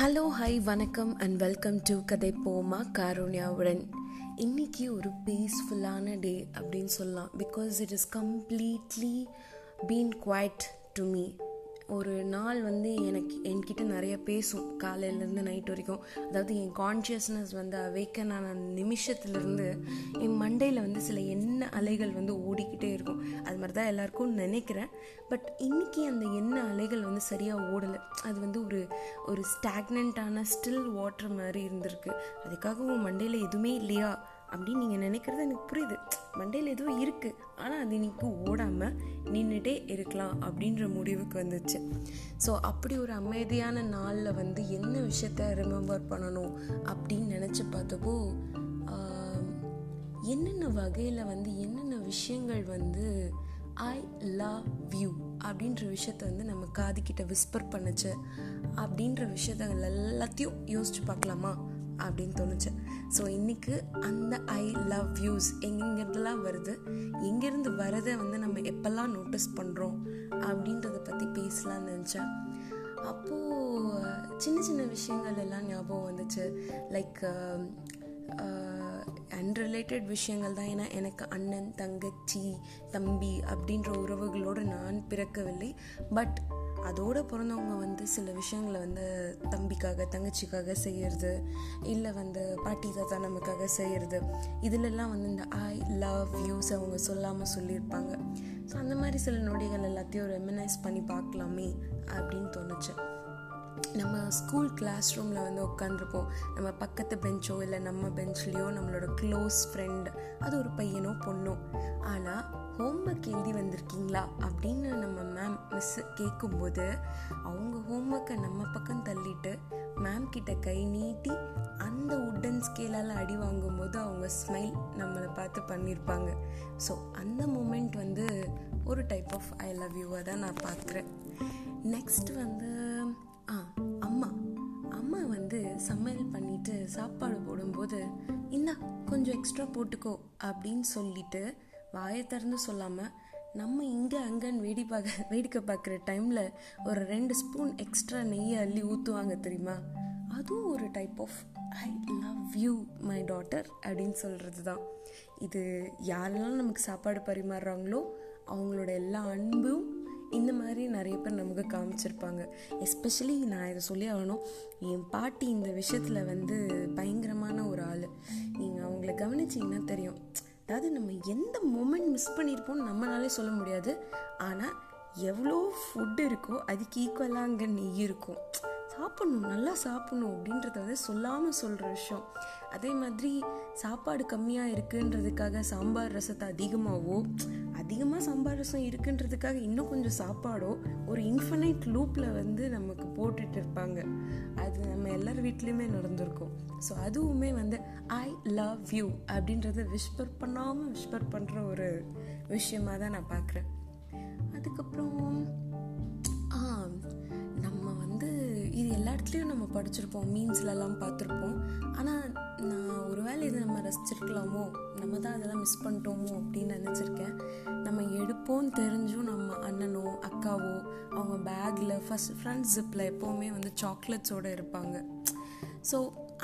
Hello hi வணக்கம் and welcome to Kathai Poma காருண்யாவுடன். இன்னைக்கு ஒரு பீஸ்ஃபுல்லான டே அப்படின்னு சொல்லலாம் because it is completely been quiet to me ஒரு நாள் வந்து எனக்கு என்கிட்ட நிறைய பேசும் காலையிலேருந்து நைட் வரைக்கும். அதாவது என் கான்ஷியஸ்னஸ் வந்து அவேக்கன் ஆன நிமிஷத்துலேருந்து என் மண்டையில் வந்து சில எண்ண அலைகள் வந்து ஓடிக்கிட்டே இருக்கும். அது மாதிரி தான் எல்லாருக்கும் நினைக்கிறேன். பட் இன்னைக்கு அந்த எண்ண அலைகள் வந்து சரியாக ஓடலை. அது வந்து ஒரு ஒரு ஸ்டாக்னண்ட்டான ஸ்டில் வாட்டர் மாதிரி இருந்திருக்கு. அதுக்காக உன் மண்டையில் எதுவுமே இல்லையா? அப்படின்னு நீங்கள் நினைக்கிறது எனக்கு புரியுது. மண்டையில் எதுவும் இருக்குது ஆனால் அது இன்னைக்கு ஓடாமல் நின்றுட்டே இருக்கலாம் அப்படின்ற முடிவுக்கு வந்துச்சு. ஸோ அப்படி ஒரு அமைதியான நாளில் வந்து என்ன விஷயத்த ரிமெம்பர் பண்ணணும் அப்படின்னு நினச்சி பார்த்தப்போ என்னென்ன வகையில் வந்து என்னென்ன விஷயங்கள் வந்து ஐ லவ் யூ அப்படின்ற விஷயத்த வந்து நம்ம காதுகிட்ட விஸ்பர் பண்ணுச்சு அப்படின்ற விஷயத்த எல்லாத்தையும் யோசிச்சு பார்க்கலாமா? அப்படின்னு தோணுச்சு. ஸோ இன்னைக்கு அந்த ஐ லவ் வியூஸ் எங்கெங்கெல்லாம் வருது எங்கேருந்து வரதை வந்து நம்ம எப்பெல்லாம் நோட்டீஸ் பண்ணுறோம் அப்படின்றத பற்றி பேசலாம்னு நினச்சேன். அப்போது சின்ன சின்ன விஷயங்கள் எல்லாம் ஞாபகம் வந்துச்சு. லைக் அன்ரிலேட்டட் uh, விஷயங்கள் தான். ஏன்னா எனக்கு அண்ணன் தங்கச்சி தம்பி அப்படின்ற உறவுகளோடு நான் பிறக்கவில்லை. பட் அதோடு பிறந்தவங்க வந்து சில விஷயங்களை வந்து தம்பிக்காக தங்கச்சிக்காக செய்கிறது இல்லை வந்து பாட்டி தாத்தா நமக்காக செய்கிறது இதிலெல்லாம் வந்து இந்த ஐ லவ் யூஸ் அவங்க சொல்லாமல் சொல்லியிருப்பாங்க. ஸோ அந்த மாதிரி சில நொடிகள் எல்லாத்தையும் ரெமினைஸ் பண்ணி பார்க்கலாமே அப்படின்னு தோணுச்சு. நம்ம ஸ்கூல் கிளாஸ் ரூமில் வந்து உட்காந்துருப்போம் நம்ம பக்கத்து பெஞ்சோ இல்லை நம்ம பெஞ்ச்லேயோ நம்மளோட க்ளோஸ் ஃப்ரெண்ட் அது ஒரு பையனோ பொண்ணோ. ஆனால் ஹோம்ஒர்க் எழுதி வந்திருக்கீங்களா அப்படின்னு நம்ம மேம் மிஸ் கேட்கும்போது அவங்க ஹோம்ஒர்க்கை நம்ம பக்கம் தள்ளிட்டு மேம் கிட்ட கை நீட்டி அந்த உட்டன் ஸ்கேலால் அடி வாங்கும்போது அவங்க ஸ்மைல் நம்மளை பார்த்து பண்ணியிருப்பாங்க ஸோ அந்த மூமெண்ட் வந்து ஒரு டைப் ஆஃப் ஐ லவ் யூவாக தான் நான் பார்க்குறேன். நெக்ஸ்ட் வந்து ஆ அம்மா. அம்மா வந்து சமையல் பண்ணிட்டு சாப்பாடு போடும்போது இந்தா கொஞ்சம் எக்ஸ்ட்ரா போட்டுக்கோ அப்படின்னு சொல்லிட்டு வாயை திறந்து சொல்லாமல் நம்ம இங்கே அங்கன்னு வேடி பார்க்க வேடிக்கை பார்க்குற டைமில் ஒரு ரெண்டு ஸ்பூன் எக்ஸ்ட்ரா நெய்யை அள்ளி ஊற்றுவாங்க தெரியுமா? அதுவும் ஒரு type of I love you my daughter அப்படின்னு சொல்கிறது தான் இது யாரெல்லாம் நமக்கு சாப்பாடு பரிமாறுறாங்களோ அவங்களோட எல்லா அன்பும் இந்த மாதிரி நிறைய பேர் நமக்கு காமிச்சிருப்பாங்க. எஸ்பெஷலி நான் இதை சொல்லி ஆகணும். என் பாட்டி இந்த விஷயத்தில் வந்து பயங்கரமான ஒரு ஆள். நீங்கள் அவங்கள கவனிச்சிங்கன்னா தெரியும். அதாவது நம்ம எந்த மூமெண்ட் மிஸ் பண்ணியிருப்போம்னு நம்மளாலே சொல்ல முடியாது. ஆனால் எவ்வளோ ஃபுட் இருக்கோ அதுக்கு ஈக்குவலாக அங்கே நெய் இருக்கும். சாப்பிட்ணும் நல்லா சாப்பிட்ணும் அப்படின்றத வந்து சொல்லாமல் சொல்கிற விஷயம். அதே மாதிரி சாப்பாடு கம்மியாக இருக்குன்றதுக்காக சாம்பார் ரசத்தை அதிகமாகவோ அதிகமாக சாம்பார் ரசம் இருக்குன்றதுக்காக இன்னும் கொஞ்சம் சாப்பாடோ ஒரு இன்ஃபனைட் லூப்பில் வந்து நமக்கு போட்டுட்டு இருப்பாங்க. அது நம்ம எல்லார் வீட்லேயுமே நடந்திருக்கும். ஸோ அதுவுமே வந்து ஐ லவ் யூ அப்படின்றத விஸ்பர் பண்ணாமல் விஸ்பர் பண்ணுற ஒரு விஷயமாக தான் நான் பார்க்குறேன் அதுக்கப்புறம் இது எல்லா இடத்துலையும் நம்ம படிச்சிருப்போம் மீன்ஸ்லலாம் பார்த்துருப்போம். ஆனால் நான் ஒருவேளை இதை நம்ம ரசிச்சிருக்கலாமோ நம்ம தான் அதெல்லாம் மிஸ் பண்ணிட்டோமோ அப்படின்னு நினச்சிருக்கேன். நம்ம எடுப்போம் தெரிஞ்சும் நம்ம அண்ணனோ அக்காவோ அவங்க பேக்கில் ஃபஸ்ட் ஃப்ரண்ட் ஜிப்பில் எப்போவுமே வந்து சாக்லேட்ஸோடு இருப்பாங்க. ஸோ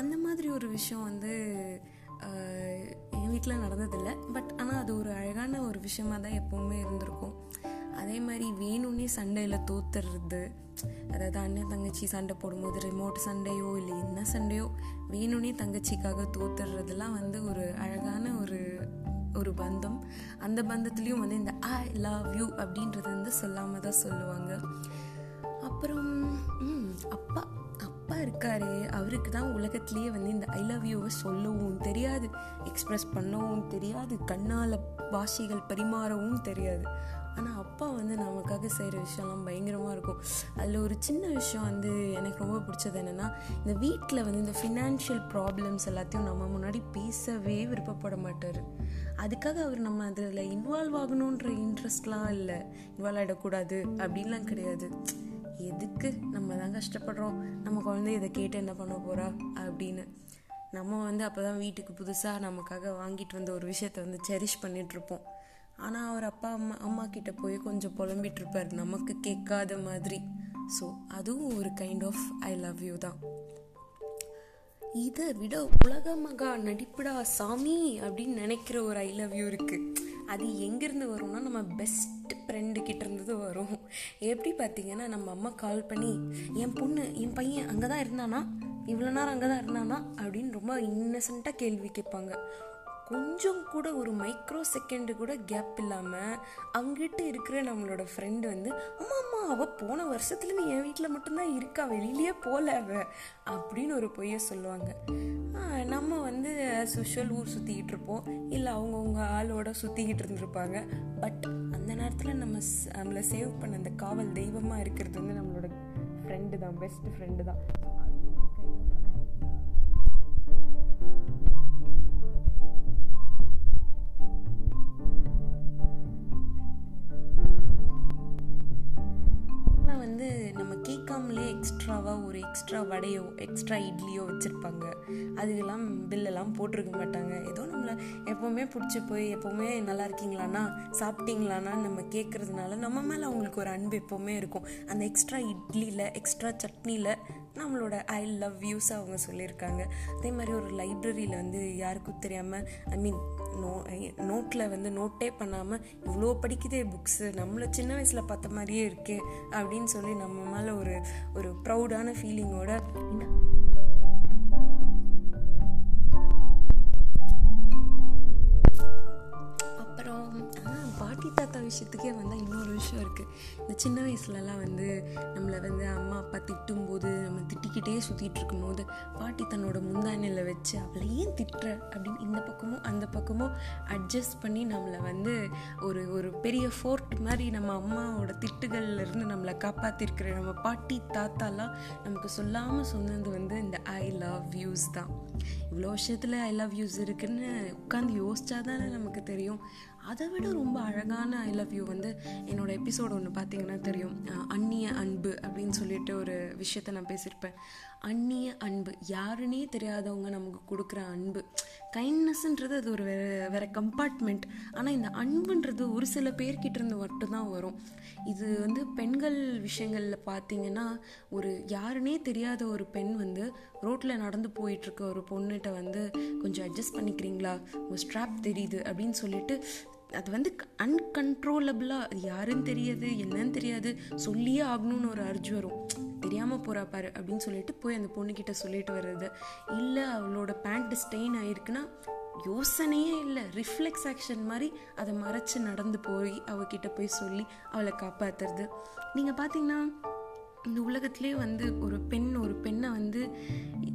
அந்த மாதிரி ஒரு விஷயம் வந்து என் வீட்டில் நடந்ததில்லை. பட் ஆனால் அது ஒரு அழகான ஒரு விஷயமாக தான் எப்போவுமே இருந்திருக்கும். அதே மாதிரி வேணும்னே சண்டையில் தோத்துறது. அதாவது அண்ணன் தங்கச்சி சண்டை போடும்போது ரிமோட் சண்டையோ இல்லை என்ன சண்டையோ வேணும்னே தங்கச்சிக்காக தோத்துறதுலாம் வந்து ஒரு அழகான ஒரு ஒரு பந்தம். அந்த பந்தத்துலேயும் வந்து இந்த ஐ லவ் யூ அப்படின்றது வந்து சொல்லாமல் தான் சொல்லுவாங்க. அப்புறம் அப்பா அப்பா இருக்காரு. அவருக்கு தான் உலகத்துலேயே வந்து இந்த ஐ லவ் யூவை சொல்லவும் தெரியாது. எக்ஸ்ப்ரெஸ் பண்ணவும் தெரியாது. கண்ணால் பாஷைகள் பரிமாறவும் தெரியாது. ஆனால் அப்பா வந்து நமக்காக செய்கிற விஷயம்லாம் பயங்கரமாக இருக்கும். அதில் ஒரு சின்ன விஷயம் வந்து எனக்கு ரொம்ப பிடிச்சது என்னென்னா இந்த வீட்டில் வந்து இந்த ஃபினான்ஷியல் ப்ராப்ளம்ஸ் எல்லாத்தையும் நம்ம முன்னாடி பேசவே விருப்பப்பட மாட்டார். அதுக்காக அவர் நம்ம அதில் இன்வால்வ் ஆகணுன்ற இன்ட்ரெஸ்ட்லாம் இல்லை. இன்வால்வ் ஆகிடக்கூடாது அப்படின்லாம் கிடையாது. எதுக்கு? நம்ம தான் கஷ்டப்படுறோம். நம்ம குழந்தை இதை கேட்டு என்ன பண்ண போகிறா அப்படின்னு. நம்ம வந்து அப்போ தான் வீட்டுக்கு புதுசாக நமக்காக வாங்கிட்டு வந்த ஒரு விஷயத்த வந்து செரிஷ் பண்ணிகிட்ருப்போம் ஆனால் அவர் அப்பா அம்மா அம்மா கிட்ட போய் கொஞ்சம் புலம்பிட்டு இருப்பார். நமக்கு கேட்காத மாதிரி. ஸோ அதுவும் ஒரு kind of I love you தான். இதை விட உலக மகா நடிப்புடா சாமி அப்படின்னு நினைக்கிற ஒரு ஐ லவ் யூ இருக்குது அது எங்கேருந்து வரும்னா நம்ம பெஸ்ட் ஃப்ரெண்டு கிட்ட இருந்தது வரும். எப்படி பார்த்தீங்கன்னா நம்ம அம்மா கால் பண்ணி என் பொண்ணு என் பையன் அங்கே தான் இருந்தானா? இவ்வளோ நேரம் அங்கே தான் இருந்தானா? அப்படின்னு ரொம்ப இன்னசென்ட்டாக கேள்வி கேட்பாங்க. கொஞ்சம் கூட ஒரு மைக்ரோ செகண்டு கூட கேப் இல்லாமல் அங்கிட்டு இருக்கிற நம்மளோட ஃப்ரெண்டு வந்து அம்மா அம்மா அவள் போன வருஷத்துல நீ என் வீட்டில் மட்டும்தான் இருக்கா? வெளியிலேயே போல அவ. அப்படின்னு ஒரு பொய்ய சொல்லுவாங்க. நம்ம வந்து சுஷல் ஊர் சுற்றிக்கிட்டு இருப்போம். இல்லை அவங்கவுங்க ஆளோட சுற்றிக்கிட்டு இருந்திருப்பாங்க. பட் அந்த நேரத்தில் நம்ம நம்மளை சேவ் பண்ண அந்த காவல் தெய்வமாக இருக்கிறது வந்து நம்மளோட ஃப்ரெண்டு தான் பெஸ்ட் ஃப்ரெண்டு தான். வடையோ எக்ஸ்ட்ரா இட்லியோ வச்சுருப்பாங்க. அதுக்கெல்லாம் பில்லெல்லாம் போட்டிருக்க மாட்டாங்க. ஏதோ நம்மளை எப்போவுமே பிடிச்சி போய் எப்போவுமே நல்லா இருக்கீங்களாண்ணா சாப்பிட்டீங்களாண்ணா நம்ம கேட்குறதுனால நம்ம மேலே அவங்களுக்கு ஒரு அன்பு எப்போவுமே இருக்கும். அந்த எக்ஸ்ட்ரா இட்லியில் எக்ஸ்ட்ரா சட்னியில் நம்மளோட ஐ லவ் யூஸ் அவங்க சொல்லியிருக்காங்க. அதே மாதிரி ஒரு லைப்ரரியில் வந்து யாருக்கும் தெரியாமல் ஐ மீன் நோ நோட்டில் வந்து நோட்டே பண்ணாமல் இவ்வளோ படிக்குதே புக்ஸு நம்மளை சின்ன வயசில் பார்த்த மாதிரியே இருக்கே அப்படின்னு சொல்லி நம்ம மேலே ஒரு ஒரு ப்ரௌடான ஃபீலிங்கோட விஷயத்துக்கே வந்தால் இன்னொரு விஷயம் இருக்குது இந்த சின்ன வயசுலலாம் வந்து நம்மளை வந்து அம்மா அப்பா திட்டும்போது நம்ம திட்டிக்கிட்டே சுற்றிட்டு இருக்கும்போது பாட்டி தன்னோட முந்தானையில் வச்சு அவளை ஏன் திட்டுற? அப்படின்னு இந்த பக்கமும் அந்த பக்கமும் அட்ஜஸ்ட் பண்ணி நம்மளை வந்து ஒரு ஒரு பெரிய ஃபோர்ட் மாதிரி நம்ம அம்மாவோட திட்டுகள்லேருந்து நம்மளை காப்பாற்றிருக்கிற நம்ம பாட்டி தாத்தாலாம் நமக்கு சொல்லாமல் சொன்னது வந்து இந்த ஐ லவ் யூஸ் தான். இவ்வளோ விஷயத்தில் ஐ லவ் யூஸ் இருக்குன்னு உட்காந்து யோசிச்சா தானே நமக்கு தெரியும். அதை விட ரொம்ப அழகான ஐ லவ் யூ வந்து என்னோட எபிசோடு ஒன்று பார்த்தீங்கன்னா தெரியும். அந்நிய அன்பு அப்படின்னு சொல்லிட்டு ஒரு விஷயத்த நான் பேசியிருப்பேன். அந்நிய அன்பு. யாருன்னே தெரியாதவங்க நமக்கு கொடுக்குற அன்பு. கைண்ட்னஸ்ன்றது அது ஒரு வேற வேற கம்பார்ட்மெண்ட் ஆனால் இந்த அன்புன்றது ஒரு சில பேர்கிட்ட இருந்து மட்டும்தான் வரும். இது வந்து பெண்கள் விஷயங்களில் பார்த்தீங்கன்னா ஒரு யாருன்னே தெரியாத ஒரு பெண் வந்து ரோட்டில் நடந்து போயிட்டுருக்க ஒரு பொண்ணுகிட்ட வந்து கொஞ்சம் அட்ஜஸ்ட் பண்ணிக்கிறீங்களா? உங்கள் ஸ்ட்ராப் தெரியுது. அப்படின்னு சொல்லிட்டு அது வந்து அன்கன்ட்ரோலபிளாக அது யாருன்னு தெரியாது என்னன்னு தெரியாது. சொல்லியே ஆகணும்னு ஒரு அர்ஜு வரும். தெரியாமல் போகிறா பாரு அப்படின்னு சொல்லிட்டு போய் அந்த பொண்ணுக்கிட்ட சொல்லிட்டு வர்றது. இல்லை அவளோட பேண்ட் ஸ்டெயின் ஆயிருக்குன்னா யோசனையே இல்லை. ரிஃப்ளெக்ஸ் ஆக்ஷன் மாதிரி அதை மறைச்சு நடந்து போய் அவகிட்ட போய் சொல்லி அவளை காப்பாற்றுறது நீங்கள் பார்த்தீங்கன்னா இந்த உலகத்திலே வந்து ஒரு பெண் ஒரு பெண்ணை வந்து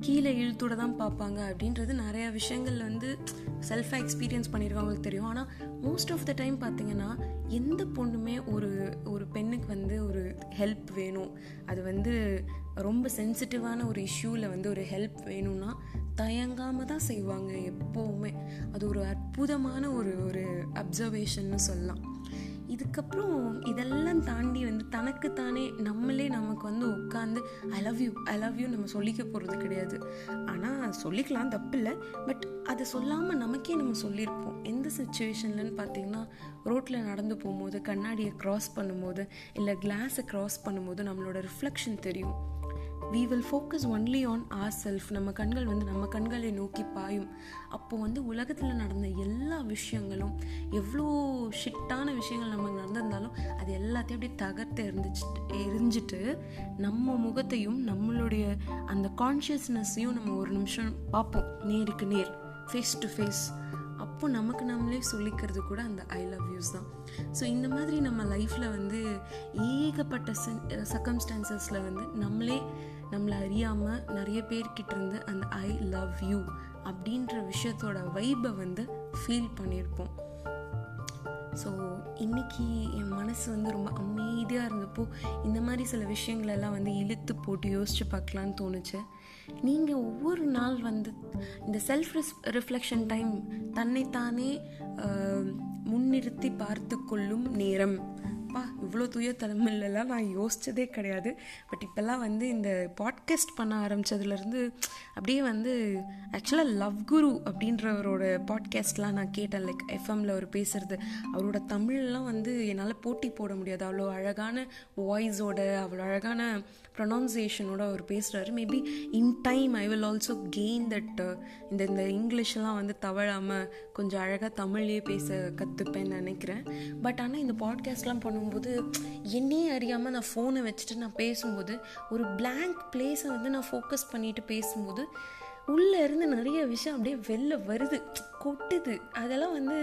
கீழே இழுத்துட தான் பார்ப்பாங்க அப்படின்றது நிறையா விஷயங்கள் வந்து செல்ஃபாக எக்ஸ்பீரியன்ஸ் பண்ணியிருக்கவங்களுக்கு தெரியும். ஆனால் மோஸ்ட் ஆஃப் த டைம் பார்த்தீங்கன்னா எந்த பொண்ணுமே ஒரு ஒரு பெண்ணுக்கு வந்து ஒரு ஹெல்ப் வேணும். அது வந்து ரொம்ப சென்சிட்டிவான ஒரு இஷ்யூவில் வந்து ஒரு ஹெல்ப் வேணும்னா தயங்காமல் தான் செய்வாங்க எப்போவுமே. அது ஒரு அற்புதமான ஒரு ஒரு அப்சர்வேஷன்னு சொல்லலாம். இதுக்கப்புறம் இதெல்லாம் தாண்டி வந்து தனக்குத்தானே நம்மளே நமக்கு வந்து உட்காந்து I love you I love you நம்ம சொல்லிக்க போகிறது கிடையாது. ஆனால் சொல்லிக்கலாம் தப்பு இல்லை பட் அதை சொல்லாமல் நமக்கே நம்ம சொல்லியிருப்போம். எந்த சுச்சுவேஷன்லன்னு பார்த்தீங்கன்னா ரோட்டில் நடந்து போகும்போது கண்ணாடியை க்ராஸ் பண்ணும்போது இல்லை கிளாஸை க்ராஸ் பண்ணும்போது நம்மளோட ரிஃப்ளெக்ஷன் தெரியும். We will focus only on our self நம்ம கண்கள் வந்து நம்ம கண்களை நோக்கி பாயும். அப்போ வந்து உலகத்தில் நடந்த எல்லா விஷயங்களும் எவ்வளோ ஷிட்டான விஷயங்கள் நமக்கு நடந்திருந்தாலும் அது எல்லாத்தையும் அப்படியே தகர்த்து எரிஞ்சிச்சு எரிஞ்சிட்டு நம்ம முகத்தையும் நம்மளுடைய அந்த கான்ஷியஸ்னஸையும் நம்ம ஒரு நிமிஷம் பார்ப்போம். நேருக்கு நேர் ஃபேஸ் டு ஃபேஸ் அப்போ நமக்கு நம்மளே சொல்லிக்கிறது கூட அந்த ஐ லவ் யூஸ் தான். ஸோ இந்த மாதிரி நம்ம லைஃப்பில் வந்து ஏகப்பட்ட சர்க்கம்ஸ்டான்சஸில் வந்து நம்மளே நம்மளை அறியாமல் நிறைய பேர்கிட்ட இருந்து அந்த ஐ லவ் யூ அப்படின்ற விஷயத்தோட வைப்பை வந்து ஃபீல் பண்ணியிருப்போம். ஸோ இன்றைக்கி என் மனசு வந்து ரொம்ப அமைதியாக இருந்தப்போ இந்த மாதிரி சில விஷயங்களெல்லாம் வந்து இழுத்து போட்டு யோசித்து பார்க்கலான்னு தோணுச்சு. நீங்கள் ஒவ்வொரு நாள் வந்து இந்த செல்ஃப் ரிஸ் ரிஃப்ளெக்ஷன் டைம் தன்னைத்தானே முன்னிறுத்தி பார்த்து கொள்ளும் நேரம். அப்பா இவ்வளோ தூய தலைமையிலலாம் நான் யோசித்ததே கிடையாது. பட் இப்போல்லாம் வந்து இந்த பாட்காஸ்ட் பண்ண ஆரம்பித்ததுலேருந்து அப்படியே வந்து ஆக்சுவலாக லவ் குரு அப்படின்றவரோட பாட்காஸ்ட்லாம் நான் கேட்டேன். லைக் எஃப்எம்மில் அவர் பேசுகிறது அவரோட தமிழ்லாம் வந்து என்னால் போட்டி போட முடியாது. அவ்வளோ அழகான வாய்ஸோட அவ்வளோ அழகான ப்ரொனவுன்சியேஷனோட அவர் பேசுகிறாரு maybe in time I will also gain that இந்த இந்த இங்கிலீஷ்லாம் வந்து தவழாமல் கொஞ்சம் அழகாக தமிழ்லேயே பேச கற்றுப்பேன்னு நினைக்கிறேன். பட் ஆனால் இந்த பாட்காஸ்ட்லாம் பண்ணும்போது என்னையே அறியாமல் நான் ஃபோனை வச்சுட்டு நான் பேசும்போது ஒரு பிளாங்க் பிளேஸை வந்து நான் ஃபோக்கஸ் பண்ணிட்டு பேசும்போது உள்ளே இருந்து நிறைய விஷயம் அப்படியே வெளில வருது கொட்டுது. அதெல்லாம் வந்து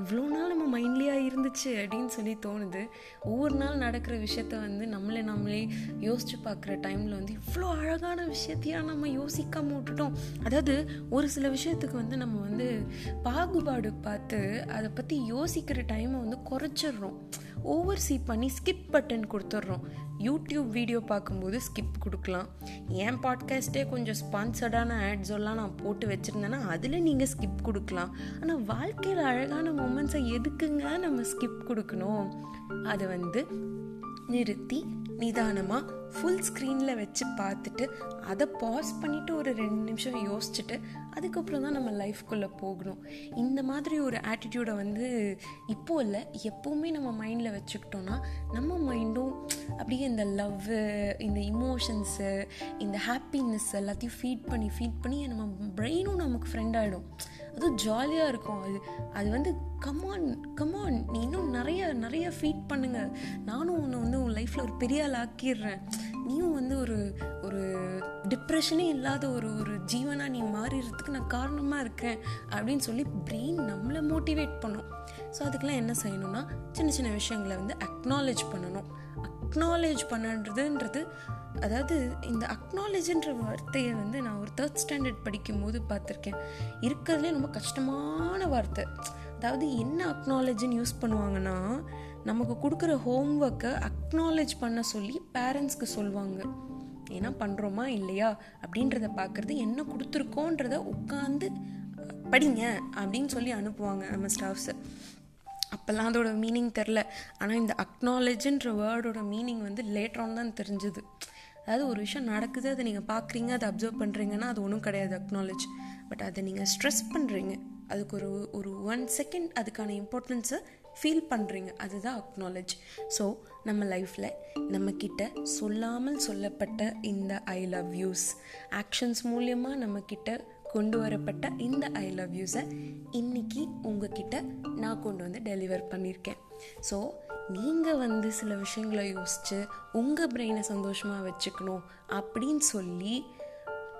இவ்வளோ நாள் நம்ம மைண்ட்லியாக இருந்துச்சு அப்படின்னு சொல்லி தோணுது. ஒவ்வொரு நாள் நடக்கிற விஷயத்த வந்து நம்மளே நம்மளே யோசிச்சு பார்க்குற டைமில் வந்து இவ்வளோ அழகான விஷயத்தையாக நம்ம யோசிக்காமல் விட்டுட்டோம். அதாவது ஒரு சில விஷயத்துக்கு வந்து நம்ம வந்து பாகுபாடு பார்த்து அதை பற்றி யோசிக்கிற டைமை வந்து குறைச்சிடுறோம். ஓவர் சீ பண்ணி ஸ்கிப் பட்டன் கொடுத்துட்றோம். யூடியூப் வீடியோ பார்க்கும்போது ஸ்கிப் கொடுக்கலாம். என் பாட்காஸ்ட்டே கொஞ்சம் ஸ்பான்சர்டான ஆட்ஸ் எல்லாம் நான் போட்டு வச்சுருந்தேன்னா அதில் நீங்கள் ஸ்கிப் கொடுக்கலாம். ஆனால் வாழ்க்கையில் அழகான மூமெண்ட்ஸை எதுக்குங்க நம்ம ஸ்கிப் கொடுக்கணும்? அதை வந்து நிறுத்தி நிதானமாக ஃபுல் ஸ்க்ரீனில் வச்சு பார்த்துட்டு அதை பாஸ் பண்ணிவிட்டு ஒரு ரெண்டு நிமிஷம் யோசிச்சுட்டு அதுக்கப்புறம் தான் நம்ம லைஃப்குள்ளே போகணும். இந்த மாதிரி ஒரு ஆட்டிடியூடை வந்து இப்போது இல்லை எப்போவுமே நம்ம மைண்டில் வச்சுக்கிட்டோன்னா நம்ம மைண்டும் அப்படியே இந்த லவ்வு இந்த இமோஷன்ஸு இந்த ஹாப்பினஸ் எல்லாத்தையும் ஃபீட் பண்ணி ஃபீட் பண்ணி நம்ம பிரெயினும் நமக்கு ஃப்ரெண்ட் ஆகிடும் அதுவும் ஜாலியாக இருக்கும். அது அது வந்து கமான் கமான் நீ இன்னும் நிறைய நிறைய ஃபீட் பண்ணுங்க. நானும் உன்னை வந்து உன் லைஃப்பில் ஒரு பெரிய ஆள் ஆக்கிடுறேன் நீயும் வந்து ஒரு ஒரு டிப்ரெஷனே இல்லாத ஒரு ஒரு ஜீவனாக நீ மாறிடுறதுக்கு நான் காரணமாக இருக்கேன் அப்படின்னு சொல்லி பிரெயின் நம்மளை மோட்டிவேட் பண்ணும். ஸோ அதுக்கெலாம் என்ன செய்யணும்னா சின்ன சின்ன விஷயங்களை வந்து அக்னாலேஜ் பண்ணணும். அக்னாலேஜ் பண்ணுறதுன்றது அதாவது இந்த அக்னாலேஜின்ற வார்த்தையை வந்து நான் ஒரு தேர்ட் ஸ்டாண்டர்ட் படிக்கும் போது பார்த்துருக்கேன். இருக்கிறதுலே ரொம்ப கஷ்டமான வார்த்தை. அதாவது என்ன அக்னாலேஜ்னு யூஸ் பண்ணுவாங்கன்னா நமக்கு கொடுக்குற ஹோம் ஒர்க்கை அக்னாலேஜ் பண்ண சொல்லி பேரண்ட்ஸ்க்கு சொல்லுவாங்க. ஏன்னா பண்ணுறோமா இல்லையா? அப்படின்றத பார்க்குறது என்ன கொடுத்துருக்கோன்றத உட்காந்து படிங்க அப்படின்னு சொல்லி அனுப்புவாங்க நம்ம ஸ்டாஃப்ஸை அப்போல்லாம் அதோட மீனிங் தெரில ஆனால் இந்த அக்னாலேஜுன்ற வேர்டோட மீனிங் வந்து லேட்டரான் தான் தெரிஞ்சுது. அதாவது ஒரு விஷயம் நடக்குது அதை நீங்கள் பார்க்குறீங்க அதை அப்சர்வ் பண்ணுறீங்கன்னா அது ஒன்றும் கிடையாது அக்னாலேஜ் பட் அதை நீங்கள் ஸ்ட்ரெஸ் பண்ணுறீங்க அதுக்கு ஒரு ஒரு ஒன் செகண்ட் அதுக்கான இம்பார்ட்டன்ஸை ஃபீல் பண்ணுறீங்க அதுதான் அக்னாலேஜ் ஸோ நம்ம லைஃப்பில் நம்மக்கிட்ட சொல்லாமல் சொல்லப்பட்ட இந்த ஐ லவ் யூஸ் ஆக்ஷன்ஸ் மூலியமாக நம்மக்கிட்ட கொண்டு வரப்பட்ட இந்த ஐ லவ் யூஸை இன்னைக்கு உங்ககிட்ட நான் கொண்டு வந்து டெலிவர் பண்ணியிருக்கேன் ஸோ நீங்கள் வந்து சில விஷயங்களை யோசித்து உங்கள் பிரெயினை சந்தோஷமாக வச்சுக்கணும் அப்படின்னு சொல்லி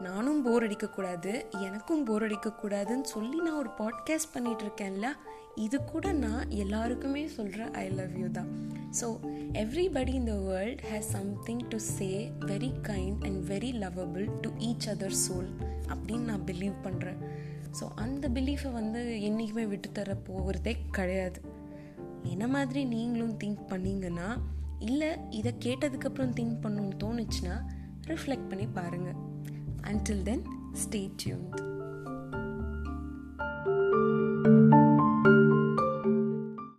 நானும் போர் அடிக்கக்கூடாது எனக்கும் போர் அடிக்கக்கூடாதுன்னு சொல்லி நான் ஒரு பாட்காஸ்ட் பண்ணிகிட்ருக்கேன்ல இது கூட நான் எல்லாருக்குமே சொல்கிற ஐ லவ் யூ தான். So everybody in the world has something to say very kind and very lovable to each other soul அப்படின்னு நான் பிலீவ் பண்ணுறேன் ஸோ அந்த பிலீஃபை வந்து என்றைக்குமே விட்டு தர போகிறதே கிடையாது. என்ன மாதிரி நீங்களும் திங்க் பண்ணீங்கன்னா இல்லை இதை கேட்டதுக்கப்புறம் திங்க் பண்ணணும்னு தோணுச்சுன்னா ரிஃப்ளெக்ட் பண்ணி பாருங்கள் அன்டில் தென் ஸ்டே டியூன்ட்